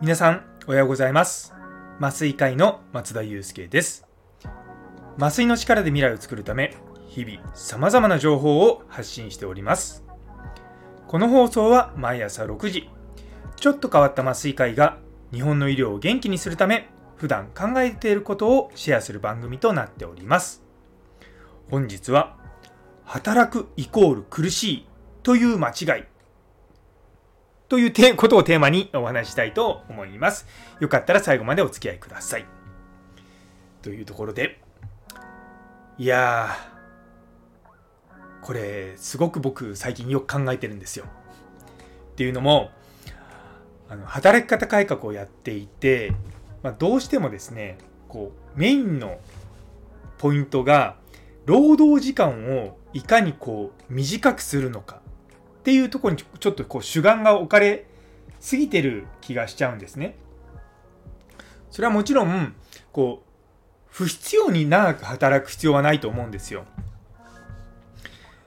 皆さんおはようございます。麻酔会の松田祐介です。麻酔の力で未来を作るため日々様々な情報を発信しております。この放送は毎朝6時ちょっと変わった麻酔会が日本の医療を元気にするため普段考えていることをシェアする番組となっております。本日は働くイコール苦しいという間違いということをテーマにお話したいと思います。よかったら最後までお付き合いください。というところで、いやー、これ、すごく僕最近よく考えてるんですよ。っていうのも、あの働き方改革をやっていて、まあ、どうしてもですね、こうメインのポイントが、労働時間をいかにこう短くするのかっていうところにちょっとこう主眼が置かれすぎてる気がしちゃうんですね。それはもちろん、こう、不必要に長く働く必要はないと思うんですよ。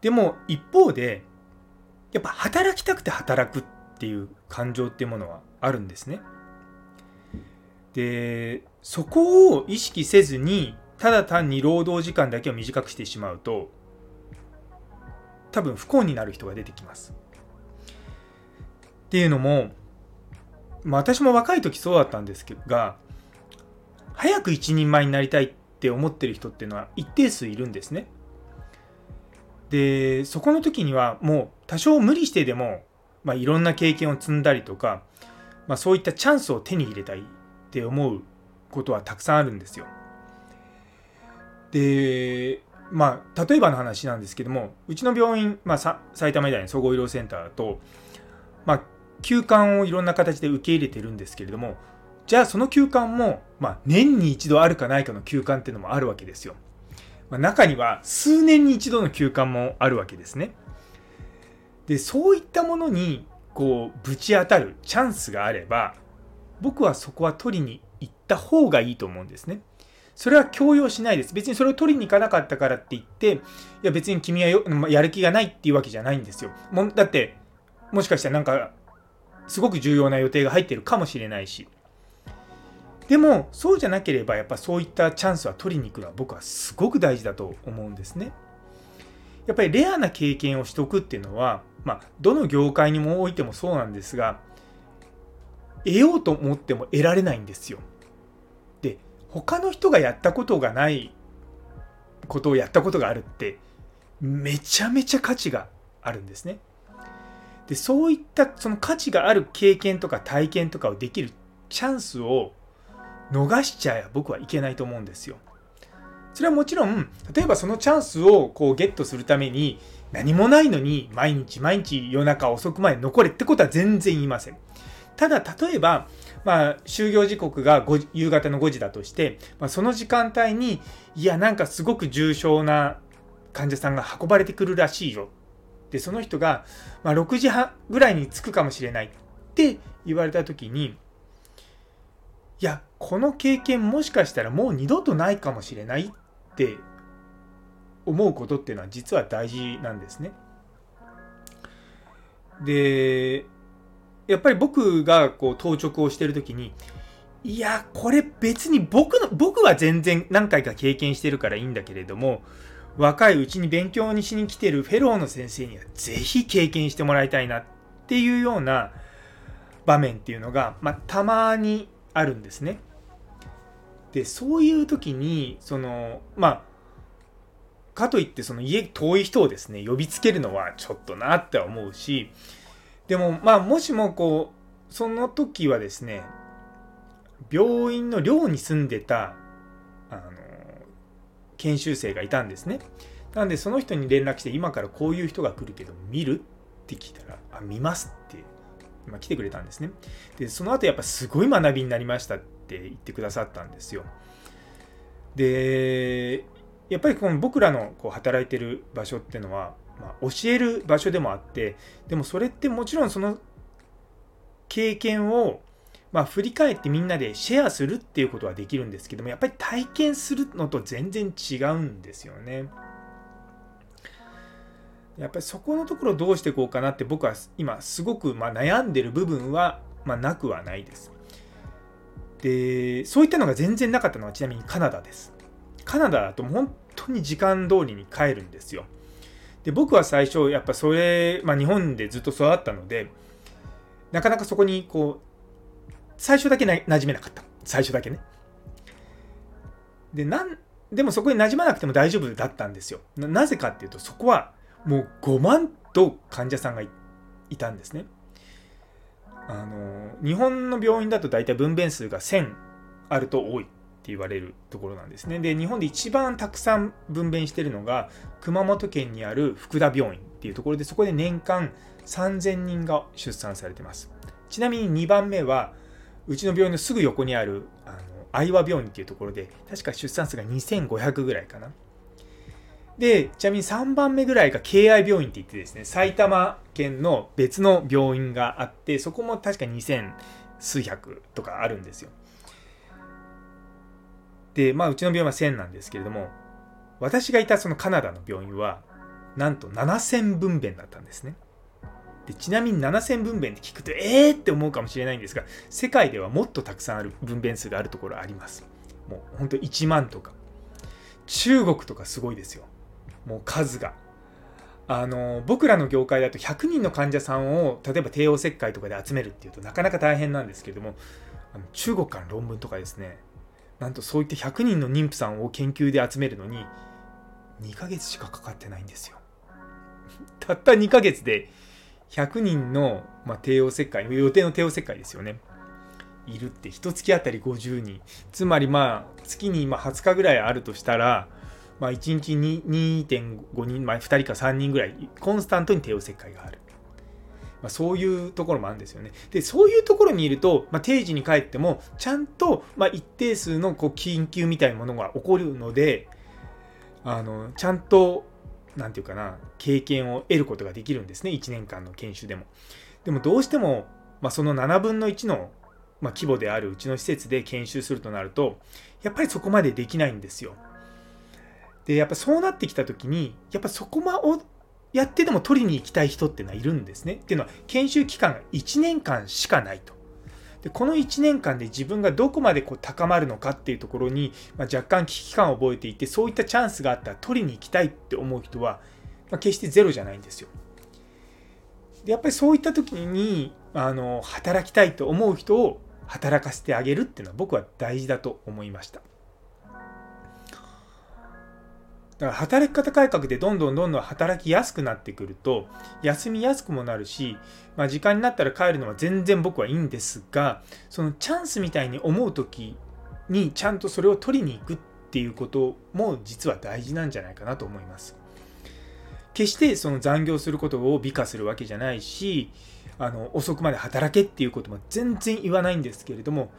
でも一方で、やっぱ働きたくて働くっていう感情っていうものはあるんですね。で、そこを意識せずに、ただ単に労働時間だけを短くしてしまうと、多分不幸になる人が出てきます。っていうのも、まあ、私も若い時そうだったんですが早く一人前になりたいって思ってる人っていうのは一定数いるんですね。でそこの時にはもう多少無理してでも、まあ、いろんな経験を積んだりとか、まあ、そういったチャンスを手に入れたいって思うことはたくさんあるんですよ。でまあ、例えばの話なんですけども、うちの病院、まあ、埼玉医大の総合医療センターと、まあ、休館をいろんな形で受け入れてるんですけれども、じゃあその休館も、まあ、年に一度あるかないかの休館っていうのもあるわけですよ。まあ、中には数年に一度の休館もあるわけですね。で、そういったものに、こう、ぶち当たるチャンスがあれば、僕はそこは取りに行った方がいいと思うんですね。それは強要しないです。別にそれを取りに行かなかったからって言って、いや別に君はやる気がないっていうわけじゃないんですよ。もだって、もしかしたらなんか、すごく重要な予定が入ってるかもしれないし。でも、そうじゃなければ、やっぱそういったチャンスは取りに行くのは僕はすごく大事だと思うんですね。やっぱりレアな経験をしとくっていうのは、まあ、どの業界にもおいてもそうなんですが、得ようと思っても得られないんですよ。他の人がやったことがないことをやったことがあるってめちゃめちゃ価値があるんですね。でそういったその価値がある経験とか体験とかをできるチャンスを逃しちゃ僕はいけないと思うんですよ。それはもちろん例えばそのチャンスをこうゲットするために何もないのに毎日毎日夜中遅くまで残れってことは全然言いません。ただ例えばまあ、就業時刻が夕方の5時だとして、まあ、その時間帯に、いや、なんかすごく重症な患者さんが運ばれてくるらしいよ。で、その人が、まあ、6時半ぐらいに着くかもしれないって言われた時に、いや、この経験もしかしたらもう二度とないかもしれないって思うことっていうのは実は大事なんですね。で、やっぱり僕がこう当直をしてる時に、いや、これ別に僕の、僕は全然何回か経験してるからいいんだけれども、若いうちに勉強にしに来てるフェローの先生にはぜひ経験してもらいたいなっていうような場面っていうのが、まあ、たまにあるんですね。で、そういう時に、その、まあ、かといってその家遠い人をですね、呼びつけるのはちょっとなって思うし、でもまあもしもこうその時はですね病院の寮に住んでたあの研修生がいたんですね。なんでその人に連絡して今からこういう人が来るけど見るって聞いたらあ見ますって今来てくれたんですね。でその後やっぱすごい学びになりましたって言ってくださったんですよ。でやっぱりこの僕らのこう働いてる場所っていうのはまあ、教える場所でもあってでもそれってもちろんその経験を、まあ、振り返ってみんなでシェアするっていうことはできるんですけどもやっぱり体験するのと全然違うんですよね。やっぱりそこのところどうしていこうかなって僕は今すごくま悩んでる部分はまなくはないです。でそういったのが全然なかったのはちなみにカナダです。カナダだと本当に時間通りに帰るんですよ。で僕は最初やっぱそれ、まあ、日本でずっと育ったのでなかなかそこにこう最初だけな馴染めなかった最初だけね。でなんでもそこに馴染まなくても大丈夫だったんですよな。なぜかっていうとそこはもう5万と患者さんがいたんですね。あの日本の病院だと大体分娩数が1000あると多いって言われるところなんですね。で日本で一番たくさん分娩してるのが熊本県にある福田病院っていうところでそこで年間3000人が出産されてます。ちなみに2番目はうちの病院のすぐ横にあるあの愛和病院っていうところで確か出産数が2500ぐらいかな。で、ちなみに3番目ぐらいが敬愛病院って言ってですね、埼玉県の別の病院があって、そこも確か2000数百とかあるんですよ。で、まあ、うちの病院は1000なんですけれども、私がいたそのカナダの病院は、なんと7000分娩だったんですね。でちなみに7000分娩って聞くと、えーって思うかもしれないんですが、世界ではもっとたくさんある分娩数があるところあります。もう本当1万とか。中国とかすごいですよ。もう数が。あの僕らの業界だと100人の患者さんを例えば帝王切開とかで集めるっていうとなかなか大変なんですけれどもあの中国から論文とかですねなんとそういった100人の妊婦さんを研究で集めるのに2ヶ月しかかかってないんですよ。たった2ヶ月で100人の、まあ、帝王切開予定の帝王切開ですよね。いるって1月あたり50人つまりまあ月に今20日ぐらいあるとしたらまあ、1日に2.5人、まあ、2人か3人ぐらいコンスタントに帝王切開がある。まあ、そういうところもあるんですよね。で、そういうところにいると、まあ、定時に帰っても、ちゃんと、まあ、一定数のこう緊急みたいなものが起こるので、あのちゃんと、なんていうかな、経験を得ることができるんですね、1年間の研修でも。でも、どうしても、まあ、その7分の1の、ま、規模であるうちの施設で研修するとなると、やっぱりそこまでできないんですよ。でやっぱそうなってきた時にやっぱそこまをやってでも取りに行きたい人っていうのはいるんですね。っていうのは研修期間が1年間しかないと。でこの1年間で自分がどこまでこう高まるのかっていうところに、まあ、若干危機感を覚えていてそういったチャンスがあったら取りに行きたいって思う人は、まあ、決してゼロじゃないんですよ。でやっぱりそういった時にあの働きたいと思う人を働かせてあげるっていうのは僕は大事だと思いました。だから働き方改革でどんどんどんどん働きやすくなってくると休みやすくもなるし、まあ、時間になったら帰るのは全然僕はいいんですがそのチャンスみたいに思う時にちゃんとそれを取りに行くっていうことも実は大事なんじゃないかなと思います。決してその残業することを美化するわけじゃないしあの遅くまで働けっていうことも全然言わないんですけれども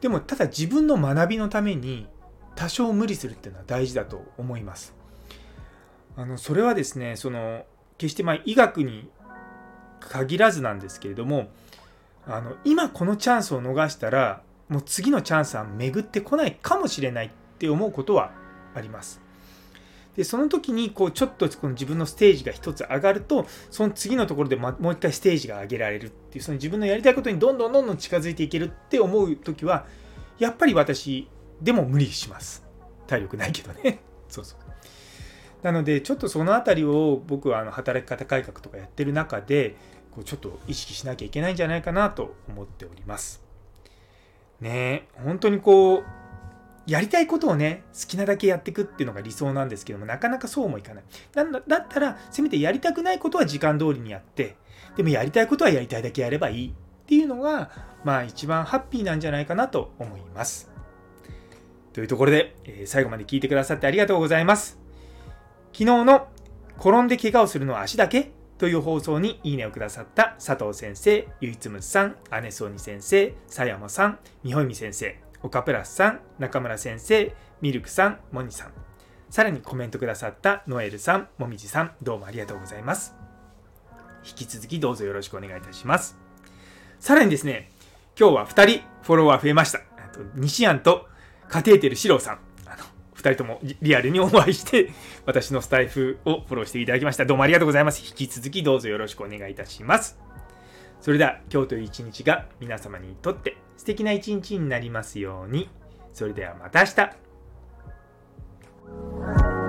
でもただ自分の学びのために多少無理するっていうのは大事だと思います。あのそれはですねその決してま医学に限らずなんですけれどもあの今このチャンスを逃したらもう次のチャンスは巡ってこないかもしれないって思うことはあります。でその時にこうちょっとこの自分のステージが一つ上がるとその次のところでもう一回ステージが上げられるっていうその自分のやりたいことにどんどんどんどん近づいていけるって思う時はやっぱり私でも無理します。体力ないけどね。そうそう。なのでちょっとその辺りを僕はあの働き方改革とかやってる中でこうちょっと意識しなきゃいけないんじゃないかなと思っております。ね本当にこうやりたいことをね好きなだけやっていくっていうのが理想なんですけどもなかなかそうもいかない。だだったらせめてやりたくないことは時間通りにやってでもやりたいことはやりたいだけやればいいっていうのがまあ一番ハッピーなんじゃないかなと思います。というところで、えー、最後まで聞いてくださってありがとうございます。昨日の転んで怪我をするのは足だけという放送にいいねをくださった佐藤先生、ゆいつむさん、姉ソニ先生、さやもさん、みほいみ先生、岡プラスさん、中村先生、ミルクさん、モニさん、さらにコメントくださったノエルさん、もみじさん、どうもありがとうございます。引き続きどうぞよろしくお願いいたします。さらにですね、今日は2人フォロワー増えました。西安とカテーテル四郎さん。2人ともリアルにお会いして、私のスタイフをフォローしていただきました。どうもありがとうございます。引き続きどうぞよろしくお願いいたします。それでは今日という一日が皆様にとって素敵な一日になりますように。それではまた明日。